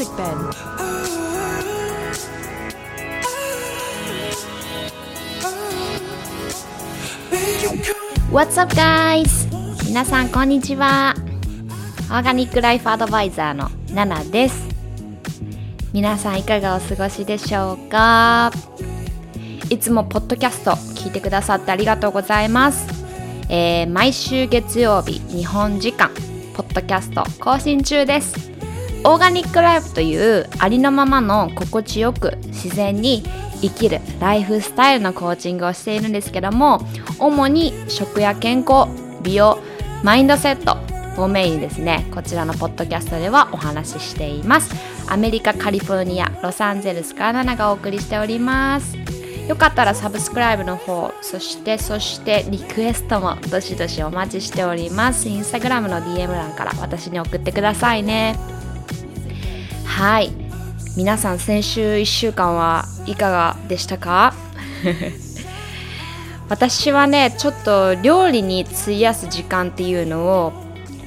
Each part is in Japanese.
Music Ben. What's up guys? 皆さんこんにちは。オーガニックライフアドバイザーのナナです。皆さんいかがお過ごしでしょうか？いつもポッドキャスト聞いてくださってありがとうございます。えー毎週月曜日日本時間ポッドキャスト更新中です。オーガニックライフというありのままの心地よく自然に生きるライフスタイルのコーチングをしているんですけども主に食や健康美容マインドセットをメインにですね。こちらのポッドキャストではお話ししています。アメリカカリフォルニアロサンゼルスからナナがお送りしております。よかったらサブスクライブの方そしてそしてリクエストもどしどしお待ちしております。インスタグラムの DM 欄から私に送ってくださいね。はい。皆さん先週1週間はいかがでしたか？私はねちょっと料理に費やす時間っていうのを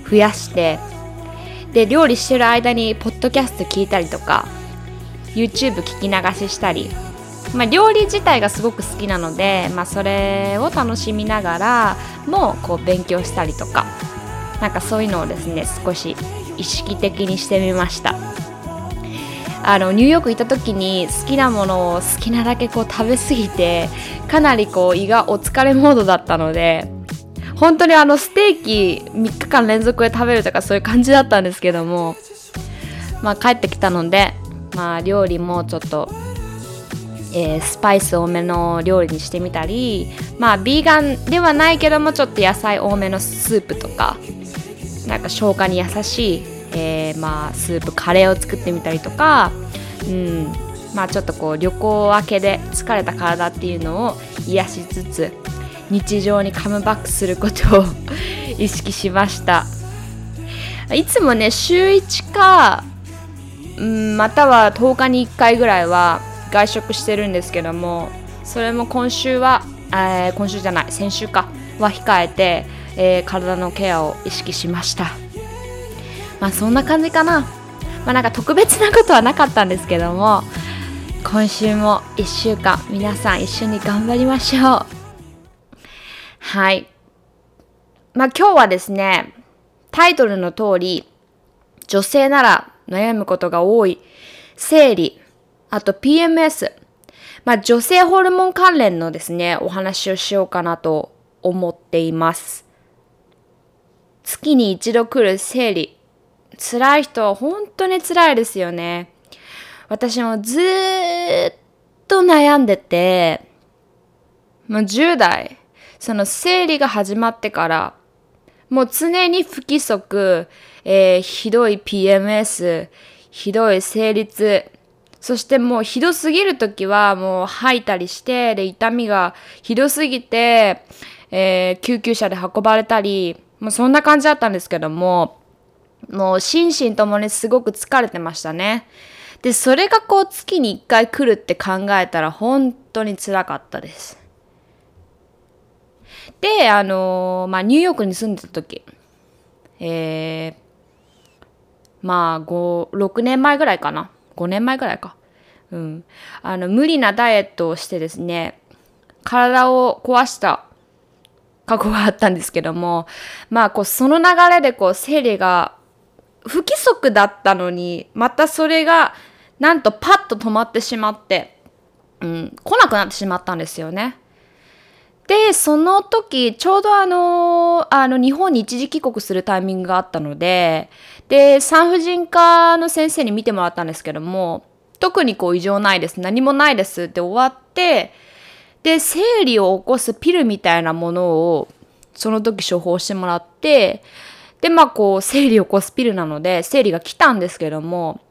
増やしてで料理してる間にポッドキャスト聞いたりとか YouTube 聞き流ししたり、まあ、料理自体がすごく好きなので、まあ、それを楽しみながらもこう勉強したりとかなんかそういうのをですね少し意識的にしてみましたあのニューヨーク行った時に好きなものを好きなだけこう食べ過ぎてかなりこう胃がお疲れモードだったので本当にあのステーキ3日間連続で食べるとかそういう感じだったんですけどもまあ帰ってきたのでまあ料理もちょっと、えースパイス多めの料理にしてみたりまあビーガンではないけどもちょっと野菜多めのスープとかなんか消化に優しい、えーまあ、スープカレーを作ってみたりとか、うんまあ、ちょっとこう旅行明けで疲れた体っていうのを癒しつつ日常にカムバックすることを 意識しました。いつもね週1か、うん、または10日に1回ぐらいは外食してるんですけどもそれも今週は、えー今週じゃない先週かは控えて、えー体のケアを意識しました。まあそんな感じかな。まあなんか特別なことはなかったんですけども今週も1週間皆さん一緒に頑張りましょう。はい。まあ今日はですねタイトルの通り女性なら悩むことが多い生理あと PMS まあ女性ホルモン関連のですねお話をしようかなと思っています。月に一度来る生理辛い人は本当に辛いですよね。私もずっと悩んでてもう10代その生理が始まってからもう常に不規則、えーひどい PMS ひどい生理痛そしてもうひどすぎる時はもう吐いたりしてで痛みがひどすぎて、えー救急車で運ばれたりもうそんな感じだったんですけどももう心身ともにすごく疲れてましたね。で、それがこう月に1回来るって考えたら本当に辛かったです。で、あのーまあニューヨークに住んでた時、えー、まあ5、6年前ぐらいかな。5年前ぐらいか。うん。あの、無理なダイエットをしてですね、体を壊した過去があったんですけども、まあ、こう、その流れでこう、生理が不規則だったのに、またそれが、なんとパッと止まってしまって、うん、来なくなってしまったんですよね。で、その時、ちょうどあの、あの、日本に一時帰国するタイミングがあったので、で、産婦人科の先生に見てもらったんですけども、特にこう異常ないです。何もないですって終わって、で、生理を起こすピルみたいなものを、その時処方してもらって、で、まあこう、生理を起こすピルなので、生理が来たんですけども、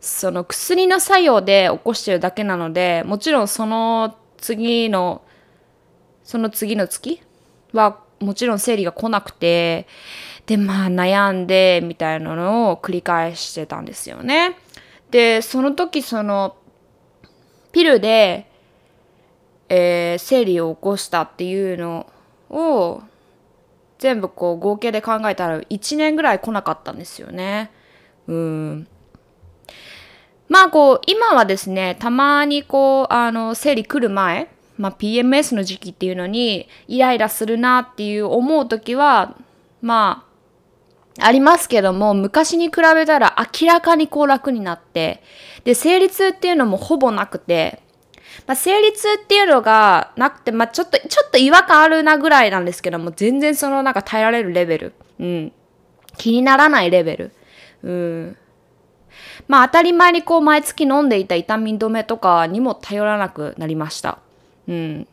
その薬の作用で起こしてるだけなので、もちろんその次の、その次の月はもちろん生理が来なくて、で、まあ悩んでみたいなのを繰り返してたんですよね。で、その時その、ピルで、えー生理を起こしたっていうのを全部こう合計で考えたら1年ぐらい来なかったんですよね。うん。まあこう、今はですね、たまにこう、あの、生理来る前、まあ PMS の時期っていうのに、イライラするなっていう思う時は、まあ、ありますけども、昔に比べたら明らかにこう楽になって、で、生理痛っていうのもほぼなくて、まあ、生理痛っていうのがなくて、まあ、ちょっと、ちょっと違和感あるなぐらいなんですけども、全然そのなんか耐えられるレベル。うん。気にならないレベル。うん。まあ当たり前にこう毎月飲んでいた痛み止めとかにも頼らなくなりました。うん。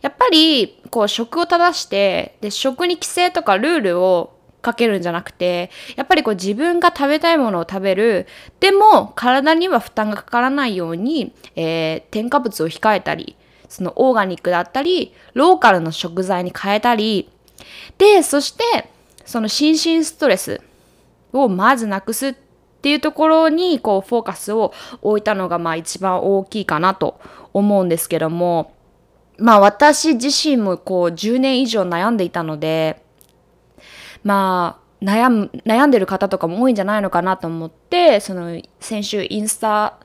やっぱりこう食を正してで食に規制とかルールをかけるんじゃなくてやっぱりこう自分が食べたいものを食べる。でも体には負担がかからないように、えー、添加物を控えたりそのオーガニックだったりローカルの食材に変えたり。でそしてその心身ストレスをまずなくすっていうところにこうフォーカスを置いたのがまあ一番大きいかなと思うんですけども。まあ私自身もこう10年以上悩んでいたのでまあ悩む悩んでる方とかも多いんじゃないのかなと思ってその先週インスタ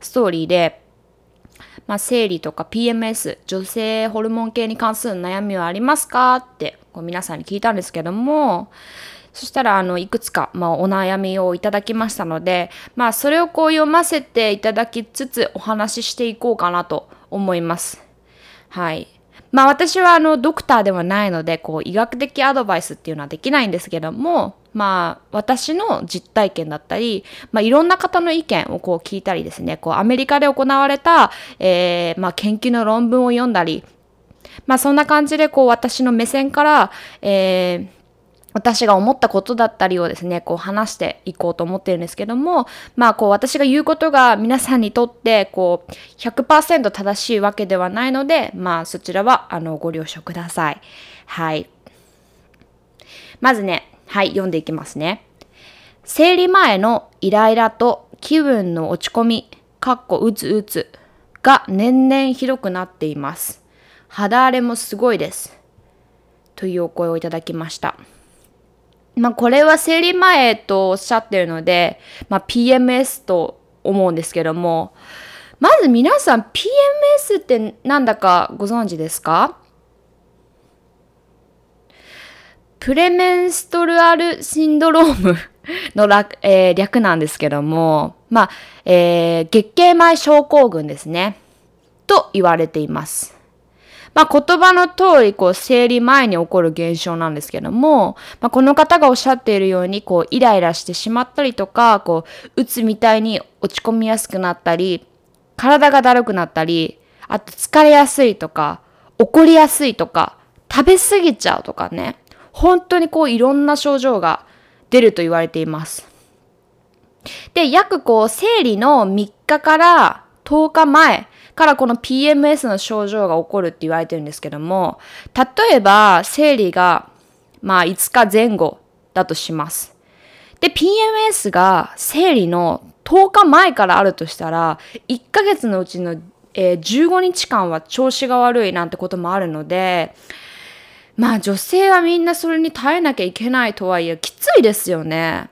ストーリーでまあ、生理とか PMS 女性ホルモン系に関する悩みはありますかってこう皆さんに聞いたんですけどもそしたらあのいくつか、まあ、お悩みをいただきましたので、まあ、それをこう読ませていただきつつお話ししていこうかなと思います。はい。まあ私はあのドクターではないのでこう医学的アドバイスっていうのはできないんですけどもまあ私の実体験だったり、まあ、いろんな方の意見をこう聞いたりですねこうアメリカで行われた、えーまあ、研究の論文を読んだりまあそんな感じでこう私の目線から、えー、私が思ったことだったりをですね、こう話していこうと思ってるんですけども、まあこう私が言うことが皆さんにとってこう100%正しいわけではないので、まあそちらはあのご了承ください。はい。まずね、はい、読んでいきますね。生理前のイライラと気分の落ち込み、かっこうつうつが年々ひどくなっています。肌荒れもすごいです。というお声をいただきました。まあこれは生理前とおっしゃってるので、まあ PMS と思うんですけども、まず皆さん PMS ってなんだかご存知ですか？プレメンストルアルシンドロームの略, えー、略なんですけども、まあ、えー、月経前症候群ですね。と言われています。まあ、言葉の通り、こう、生理前に起こる現象なんですけども、まあ、この方がおっしゃっているように、こう、イライラしてしまったりとか、こう、うつみたいに落ち込みやすくなったり、体がだるくなったり、あと疲れやすいとか、怒りやすいとか、食べ過ぎちゃうとかね、本当にこう、いろんな症状が出ると言われています。で、約こう、生理の3日から10日前からこの PMS の症状が起こるって言われてるんですけども、例えば生理がまあ5日前後だとします。で、PMS が生理の10日前からあるとしたら、1ヶ月のうちの、えー、15日間は調子が悪いなんてこともあるので、まあ女性はみんなそれに耐えなきゃいけないとはいえ、きついですよね。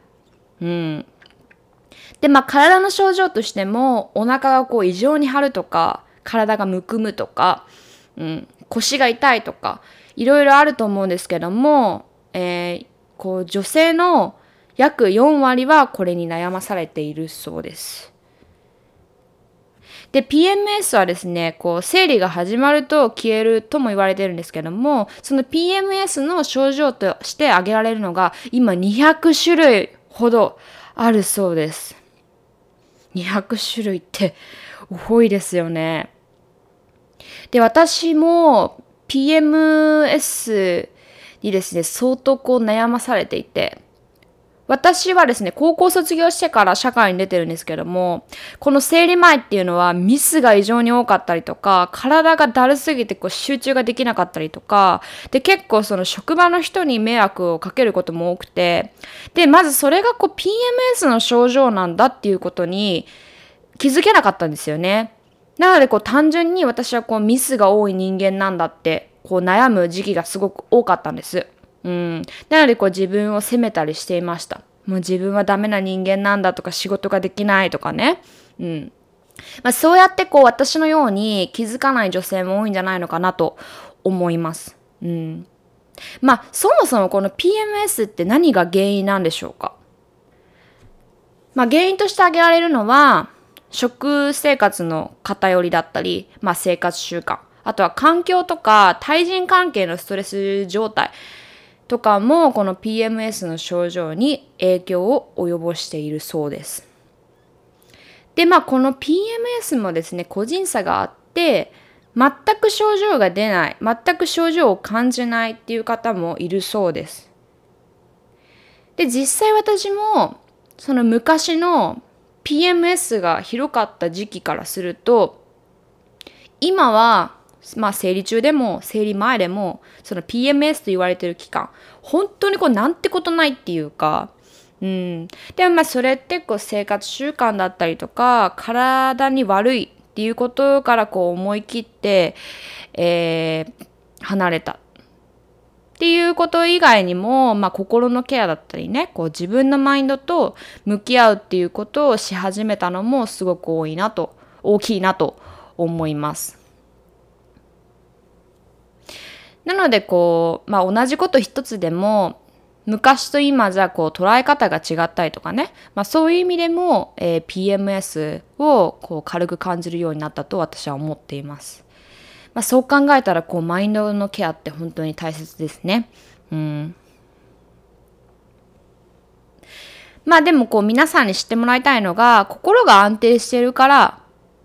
うん。で、まあ体の症状としても、お腹がこう異常に張るとか、体がむくむとか、うん、腰が痛いとか、いろいろあると思うんですけども、えー、こう女性の約4割はこれに悩まされているそうです。で、PMS はですね、こう、生理が始まると消えるとも言われてるんですけども、その PMS の症状として挙げられるのが、今200種類ほどあるそうです。200種類って多いですよね。で、私も PMS にですね、相当こう悩まされていて、私はですね、高校卒業してから社会に出てるんですけども、この生理前っていうのはミスが異常に多かったりとか、体がだるすぎてこう集中ができなかったりとか、で、結構その職場の人に迷惑をかけることも多くて、で、まずそれがこう PMS の症状なんだっていうことに気づけなかったんですよね。なのでこう単純に私はこうミスが多い人間なんだってこう悩む時期がすごく多かったんです。うん。なのでこう自分を責めたりしていました。もう自分はダメな人間なんだとか仕事ができないとかね。うん。まあ、そうやってこう私のように気づかない女性も多いんじゃないのかなと思います。うん。まあそもそもこの PMS って何が原因なんでしょうかまあ原因として挙げられるのは食生活の偏りだったり、まあ生活習慣、あとは環境とか対人関係のストレス状態とかもこの PMS の症状に影響を及ぼしているそうです。で、まあこの PMS もですね、個人差があって、全く症状が出ない、全く症状を感じないっていう方もいるそうです。で、実際私も、その昔の PMS が広かった時期からすると、今は、まあ生理中でも生理前でも、その PMS と言われてる期間、本当にこうなんてことないっていうか、うん。でもまあそれってこう生活習慣だったりとか、体に悪いっていうことからこう思い切って、えー離れたっていうこと以外にも、まあ、心のケアだったりねこう自分のマインドと向き合うっていうことをし始めたのもすごく多いなと大きいなと思います。なのでこう、まあ、同じこと一つでも昔と今じゃこう捉え方が違ったりとかね、まあ、そういう意味でも、えー PMS をこう軽く感じるようになったと私は思っています。まあ、そう考えたらこうマインドのケアって本当に大切ですね。うん。まあでもこう皆さんに知ってもらいたいのが心が安定してるから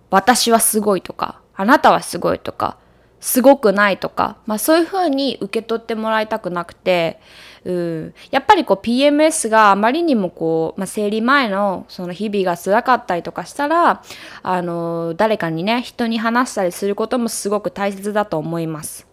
私はすごいとかあなたはすごいとかすごくないとか、まあそういうふうに受け取ってもらいたくなくて、うん、やっぱりこう PMS があまりにもこう、まあ、生理前のその日々が辛かったりとかしたら、あの、誰かにね、人に話したりすることもすごく大切だと思います。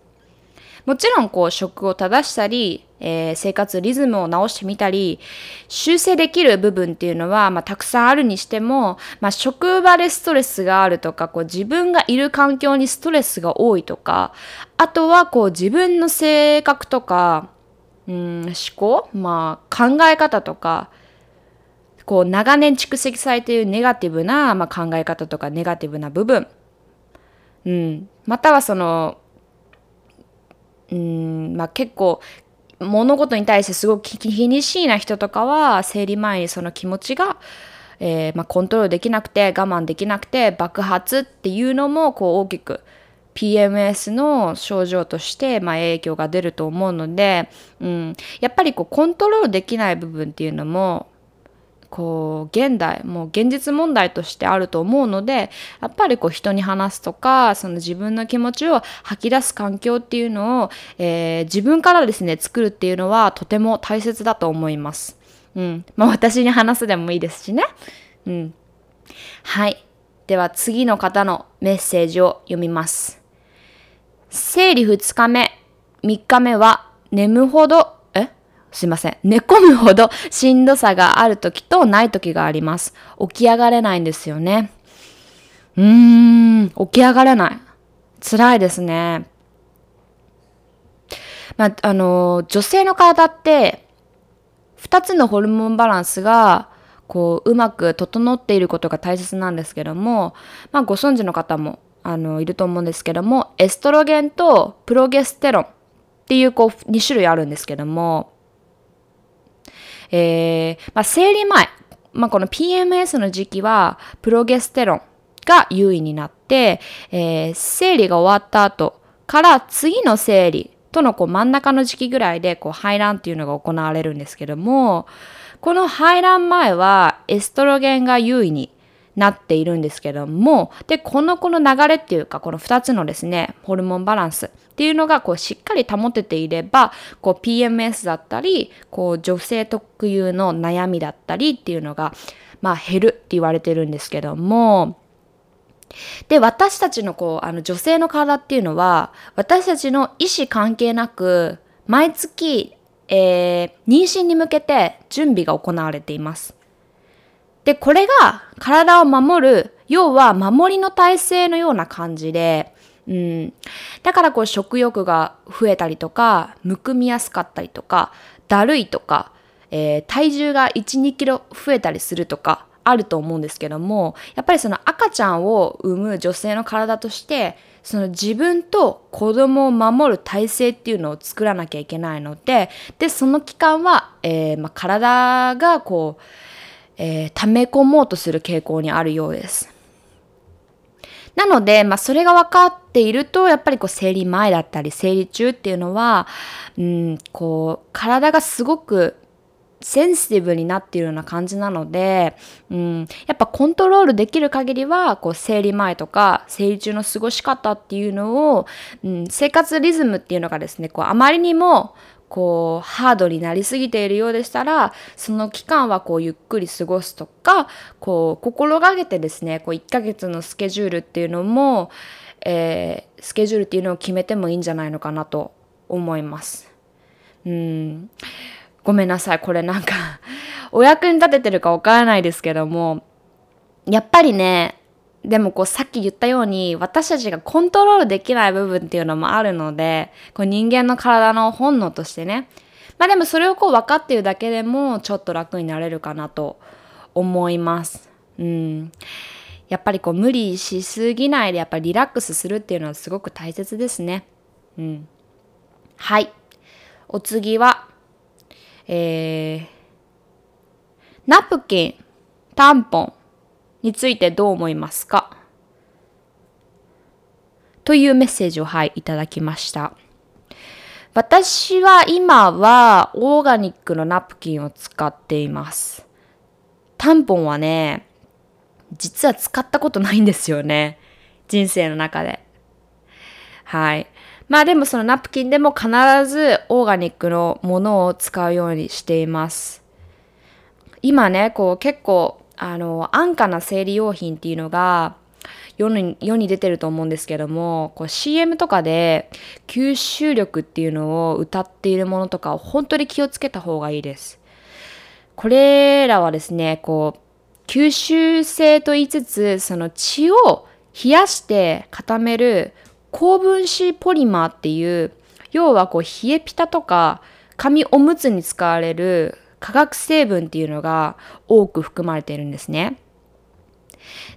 もちろんこう職を正したり、えー生活リズムを直してみたり修正できる部分っていうのは、まあ、たくさんあるにしても、まあ、職場でストレスがあるとかこう自分がいる環境にストレスが多いとかあとはこう自分の性格とかうん思考、まあ、考え方とかこう長年蓄積されているネガティブな、まあ、考え方とかネガティブな部分、うん、またはそのうんまあ、結構物事に対してすごく気にしいな人とかは生理前にその気持ちが、えーまあ、コントロールできなくて我慢できなくて爆発っていうのもこう大きく PMS の症状として、まあ、影響が出ると思うので、うん、やっぱりこうコントロールできない部分っていうのもこう現代もう現実問題としてあると思うのでやっぱりこう人に話すとかその自分の気持ちを吐き出す環境っていうのを、えー自分からですね作るっていうのはとても大切だと思います。うん、まあ私に話すでもいいですしね。うん、はい。では次の方のメッセージを読みます。生理2日目、3日目は眠ほど、すいません。寝込むほどしんどさがある時とない時があります。起き上がれないんですよね。うーん、起き上がれない。辛いですね。まあ、あの、女性の体って、2つのホルモンバランスが、こう、うまく整っていることが大切なんですけども、まあ、ご存知の方も、あの、いると思うんですけども、エストロゲンとプロゲステロンっていう、こう、2種類あるんですけども、えーまあ、生理前、まあ、この PMS の時期はプロゲステロンが優位になって、えー生理が終わった後から次の生理とのこう真ん中の時期ぐらいでこう排卵っていうのが行われるんですけどもこの排卵前はエストロゲンが優位になっているんですけどもでこのこの流れっていうかこの2つのですねホルモンバランスっていうのがこうしっかり保てていればこう PMS だったりこう女性特有の悩みだったりっていうのが、まあ、減るって言われてるんですけどもで私たちのこうあの女性の体っていうのは私たちの意思関係なく毎月、えー妊娠に向けて準備が行われています。で、これが体を守る、要は守りの体制のような感じで、うん。だからこう食欲が増えたりとか、むくみやすかったりとか、だるいとか、えー体重が1、2キロ増えたりするとか、あると思うんですけどもやっぱりその赤ちゃんを産む女性の体としてその自分と子供を守る体制っていうのを作らなきゃいけないのででその期間は、えーまあ、体がこう、えー、溜め込もうとする傾向にあるようです。なので、まあ、それが分かっていると、やっぱりこう、生理前だったり、生理中っていうのは、うん、こう、体がすごくセンシティブになっているような感じなので、うん、やっぱコントロールできる限りはこう生理前とか生理中の過ごし方っていうのを、うん、生活リズムっていうのがですねこうあまりにもこうハードになりすぎているようでしたらその期間はこうゆっくり過ごすとかこう心がけてですねこう1ヶ月のスケジュールっていうのも、えー、スケジュールっていうのを決めてもいいんじゃないのかなと思います。うんごめんなさい。これなんか お役に立ててるかわからないですけども、やっぱりね、でもこうさっき言ったように私たちがコントロールできない部分っていうのもあるので、こう人間の体の本能としてね。まあでもそれをこう分かっているだけでもちょっと楽になれるかなと思います。うん。やっぱりこう無理しすぎないでやっぱりリラックスするっていうのはすごく大切ですね。うん。はい。お次は、えー、ナプキン、タンポンについてどう思いますか？というメッセージを、はい、いただきました。私は今はオーガニックのナプキンを使っています。タンポンはね、実は使ったことないんですよね。人生の中で。はい。まあでもそのナプキンでも必ずオーガニックのものを使うようにしています。今ね、こう結構、あの、安価な生理用品っていうのが世に世に出てると思うんですけども、こう CM とかで吸収力っていうのを歌っているものとかを本当に気をつけた方がいいです。これらはですね、こう、吸収性と言いつつ、その血を冷やして固める高分子ポリマーっていう要はこう冷えピタとか紙おむつに使われる化学成分っていうのが多く含まれているんですね。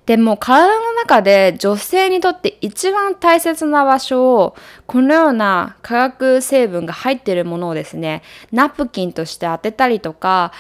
でも体の中で女性にとって一番大切な場所をこのような化学成分が入っているものをですねナプキンとして当てたりとか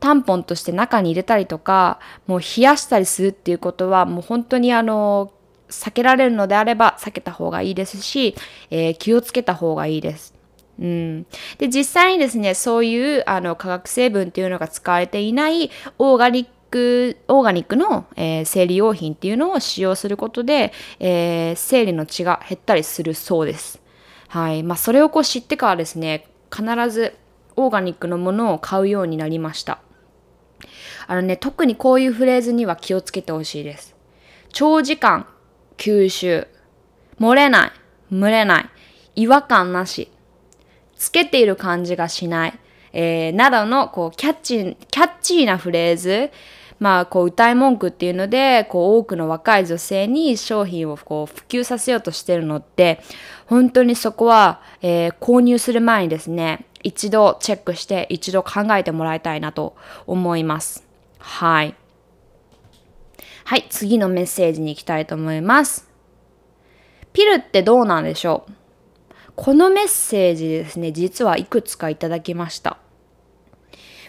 タンポンとして中に入れたりとかもう冷やしたりするっていうことはもう本当にあの避けられるのであれば避けた方がいいですし、えー、気をつけた方がいいです。うん、で実際にですねそういうあの化学成分っていうのが使われていないオーガニックオーガニックの、えー、生理用品っていうのを使用することで、えー、生理の血が減ったりするそうです。はいまあ、それをこう知ってからですね必ずオーガニックのものを買うようになりました。あのね特にこういうフレーズには気をつけてほしいです。長時間吸収。漏れない。蒸れない。違和感なし。つけている感じがしない。えー、などの、こう、キャッチ、キャッチーなフレーズ。まあ、こう、歌い文句っていうので、こう、多くの若い女性に商品をこう、普及させようとしてるのって、本当にそこは、えー、購入する前にですね、一度チェックして、一度考えてもらいたいなと思います。はい。はい、次のメッセージに行きたいと思います。ピルってどうなんでしょう？このメッセージですね、実はいくつかいただきました。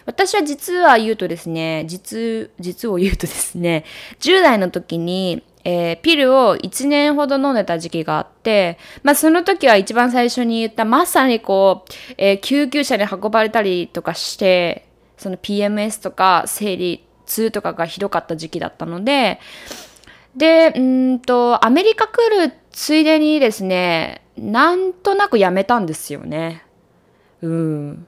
私は実は言うとですね、実、実を言うとですね、10代の時に、えー、ピルを1年ほど飲んでた時期があって、まあその時は一番最初に言ったまさにこう、えー、救急車に運ばれたりとかして、その PMS とか生理痛とかがひどかった時期だったので、で、うんと、アメリカ来るついでにですね、なんとなくやめたんですよね。うん。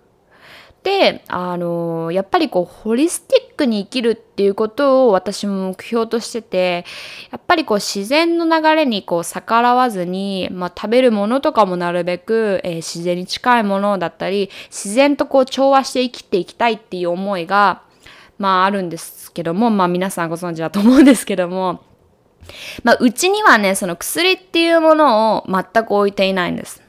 で、あの、やっぱりこう、ホリスティックに生きるっていうことを私も目標としてて、やっぱりこう、自然の流れにこう、逆らわずに、まあ、食べるものとかもなるべく、えー、自然に近いものだったり、自然とこう、調和して生きていきたいっていう思いが、まああるんですけども、まあ皆さんご存知だと思うんですけども、まあうちにはね、その薬っていうものを全く置いていないんです。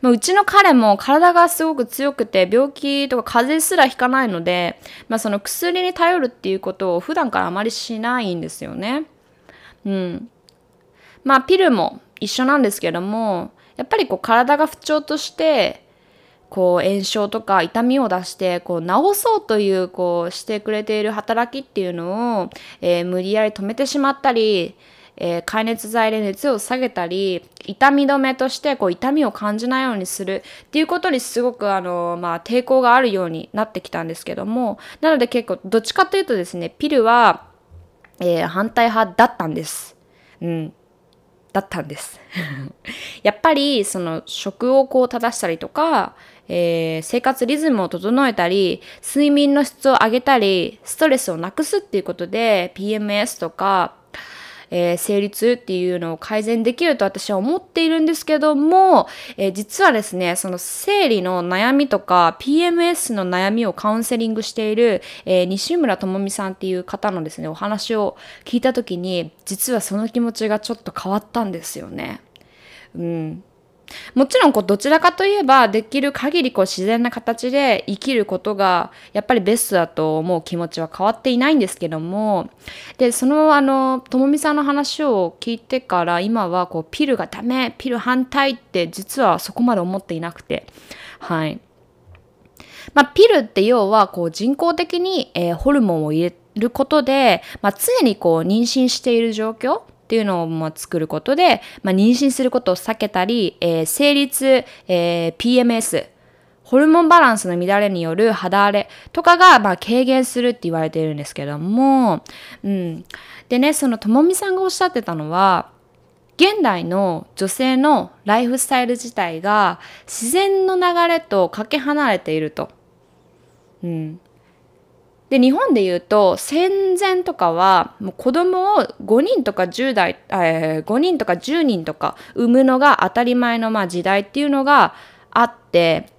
まあ、うちの彼も体がすごく強くて病気とか風邪すらひかないので、まあ、その薬に頼るっていうことを普段からあまりしないんですよね。うん。まあピルも一緒なんですけどもやっぱりこう体が不調としてこう炎症とか痛みを出してこう治そうというこうしてくれている働きっていうのを、えー、無理やり止めてしまったりえー、解熱剤で熱を下げたり痛み止めとしてこう痛みを感じないようにするっていうことにすごくあの、まあ、抵抗があるようになってきたんですけどもなので結構どっちかというとですねピルは、えー、反対派だったんです。うんだったんです やっぱりその食をこう正したりとか、えー、生活リズムを整えたり睡眠の質を上げたりストレスをなくすっていうことで PMS とかえー、成立っていうのを改善できると私は思っているんですけども、えー、実はですね、その生理の悩みとか PMS の悩みをカウンセリングしている、えー、西村智美さんっていう方のですね、お話を聞いた時に、実はその気持ちがちょっと変わったんですよね。うん。もちろんこうどちらかといえばできる限りこう自然な形で生きることがやっぱりベストだと思う気持ちは変わっていないんですけどもでそのあのともみさんの話を聞いてから今はこうピルがダメピル反対って実はそこまで思っていなくてはい。まあ、ピルって要はこう人工的に、えー、ホルモンを入れることで、まあ、常にこう妊娠している状況っていうのをま作ることで、まあ、妊娠することを避けたり、えー、生理痛、えー、PMS、ホルモンバランスの乱れによる肌荒れとかが、まあ、軽減するって言われているんですけども、うん。でね、そのともみさんがおっしゃってたのは、現代の女性のライフスタイル自体が自然の流れとかけ離れていると。うん。で日本で言うと戦前とかはもう子供を5人とか10代、えー、5人とか10人とか産むのが当たり前のまあ時代っていうのがあって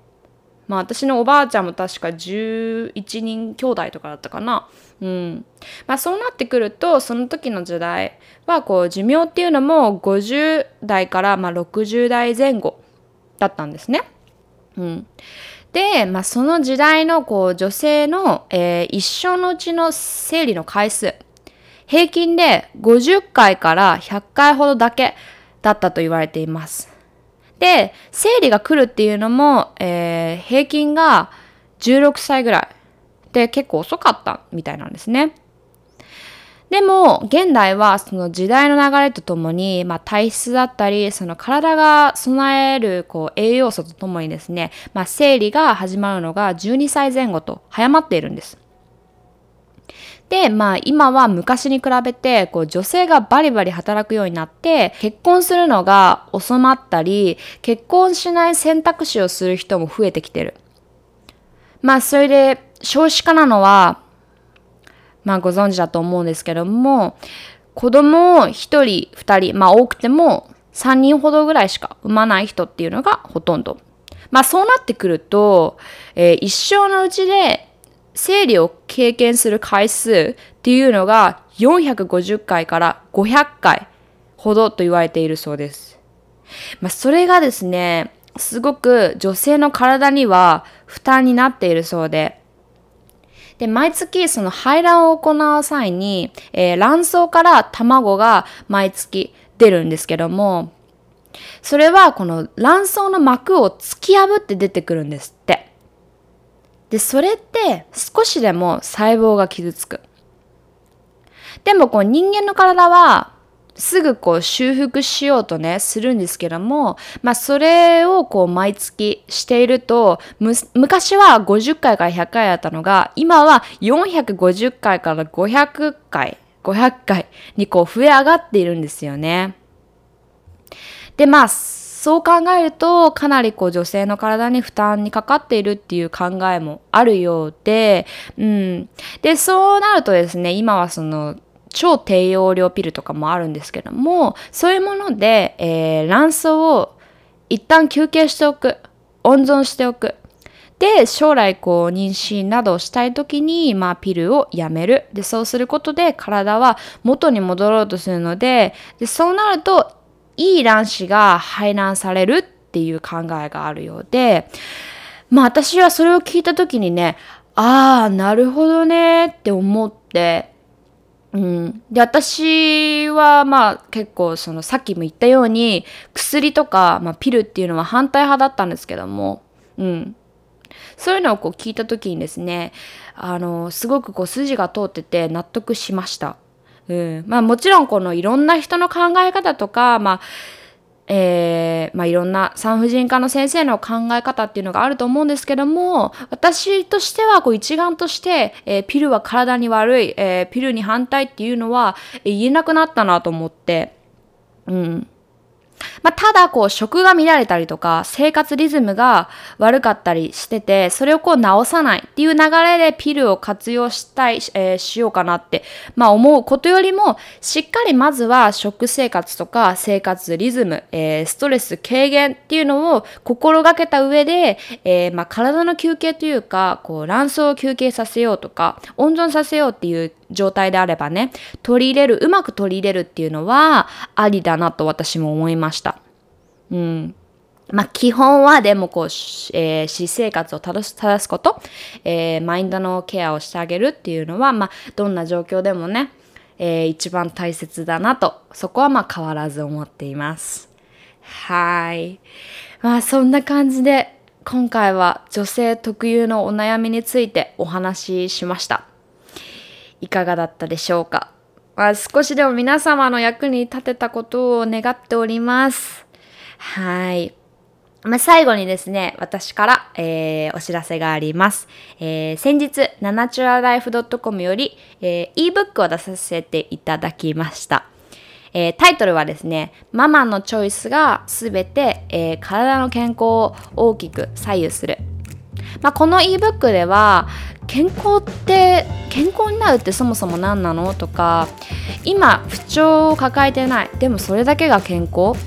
まあ私のおばあちゃんも確か11人兄弟とかだったかな。うん。まあそうなってくると、その時の時代はこう寿命っていうのも50代からまあ60代前後だったんですね。うん。で、まあ、その時代のこう女性の、えー、一生のうちの生理の回数、平均で50回から100回ほどだけだったと言われています。で、生理が来るっていうのも、えー、平均が16歳ぐらいで結構遅かったみたいなんですね。でも、現代はその時代の流れとともに、まあ、体質だったり、その体が備えるこう栄養素とともにですね、まあ、生理が始まるのが12歳前後と早まっているんです。で、まあ今は昔に比べてこう女性がバリバリ働くようになって結婚するのが遅まったり結婚しない選択肢をする人も増えてきてる。まあそれで少子化なのはまあご存知だと思うんですけども、子供を1人、2人、まあ多くても3人ほどぐらいしか産まない人っていうのがほとんど。まあそうなってくると、えー、一生のうちで生理を経験する回数っていうのが450回から500回ほどと言われているそうです。まあそれがですね、すごく女性の体には負担になっているそうで、で、毎月その排卵を行う際に、えー、卵巣から卵が毎月出るんですけども、それはこの卵巣の膜を突き破って出てくるんですって。で、それって少しでも細胞が傷つく。でもこう人間の体はすぐこう修復しようとね、するんですけども、まあそれをこう毎月していると、む昔は50回から100回だったのが、今は450回から500回、500回にこう増え上がっているんですよね。で、まあ、そう考えると、かなりこう女性の体に負担にかかっているっていう考えもあるようで、うん。で、そうなるとですね、今はその超低用量ピルとかもあるんですけども、そういうもので、えー、卵巣を一旦休憩しておく。温存しておく。で、将来こう妊娠などをしたい時に、まあピルをやめる。で、そうすることで体は元に戻ろうとするので、で、そうなると、いい卵子が排卵されるっっていう考えがあるようで、まあ私はそれを聞いた時にね、ああ、なるほどねって思って、うん、で私はまあ結構そのさっきも言ったように薬とか、まあ、ピルっていうのは反対派だったんですけども、うん、そういうのをこう聞いた時にですねあのすごくこう筋が通ってて納得しました。うん、まあもちろんこのいろんな人の考え方とか、まあえーまあ、いろんな産婦人科の先生の考え方っていうのがあると思うんですけども私としてはこう一丸として、えー、ピルは体に悪い、えー、ピルに反対っていうのは、言えなくなったなと思って、うん、まあ、ただこう食が乱れたりとか生活リズムが悪かったりしててそれをこう直さないっていう流れでピルを活用したい、えー、しようかなって、まあ、思うことよりもしっかりまずは食生活とか生活リズム、えー、ストレス軽減っていうのを心がけた上で、えー、まあ、体の休憩というかこう卵巣を休憩させようとか温存させようっていう状態であればね取り入れるうまく取り入れるっていうのはありだなと私も思いました。うん。まあ、基本はでもこう、えー、私生活を正すこと、えー、マインドのケアをしてあげるっていうのは、まあ、どんな状況でもね、えー、一番大切だなと、そこはまあ変わらず思っています。はい。まあそんな感じで今回は女性特有のお悩みについてお話ししました。いかがだったでしょうか、まあ、少しでも皆様の役に立てたことを願っております。はい。まあ、最後にですね、私から、えー、お知らせがあります。えー、先日、ナナチュラライフ .com より、えー、ebook を出させていただきました。えー、タイトルはですね、ママのチョイスがすべて、えー、体の健康を大きく左右する。まあ、この ebook では、健康って健康になるってそもそも何なのとか今不調を抱えてない。でもそれだけが健康。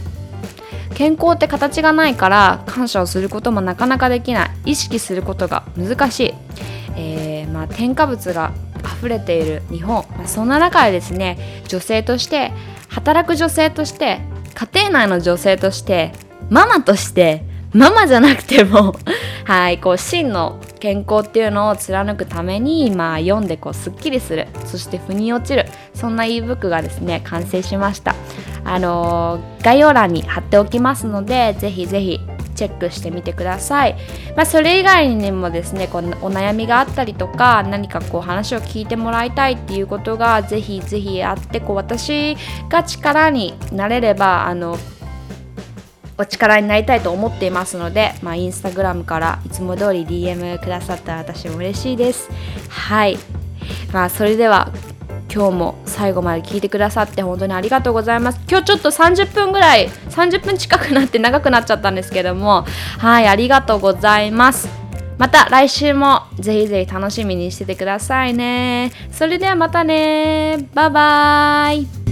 健康って形がないから感謝をすることもなかなかできない。意識することが難しい、えー、まあ、添加物が溢れている日本、まあ、そんな中でですね女性として働く女性として家庭内の女性としてママとしてママじゃなくても はいこう真の健康っていうのを貫くために、まあ、読んでこうすっきりする。そして腑に落ちる。そんな ebook がですね完成しました。あのー、概要欄に貼っておきますのでぜひぜひチェックしてみてください、まあ、それ以外にもですねこうお悩みがあったりとか何かこう話を聞いてもらいたいっていうことがぜひぜひあってこう私が力になれればあのお力になりたいと思っていますので、まあ、インスタグラムからいつも通り DM くださったら私も嬉しいです。はい。まあ、それでは今日も最後まで聞いてくださって本当にありがとうございます。今日ちょっと30分ぐらい、30分近くなって 長くなっちゃったんですけども、はい、ありがとうございます。また来週もぜひぜひ楽しみにしててくださいね。それではまたね。バイバーイ。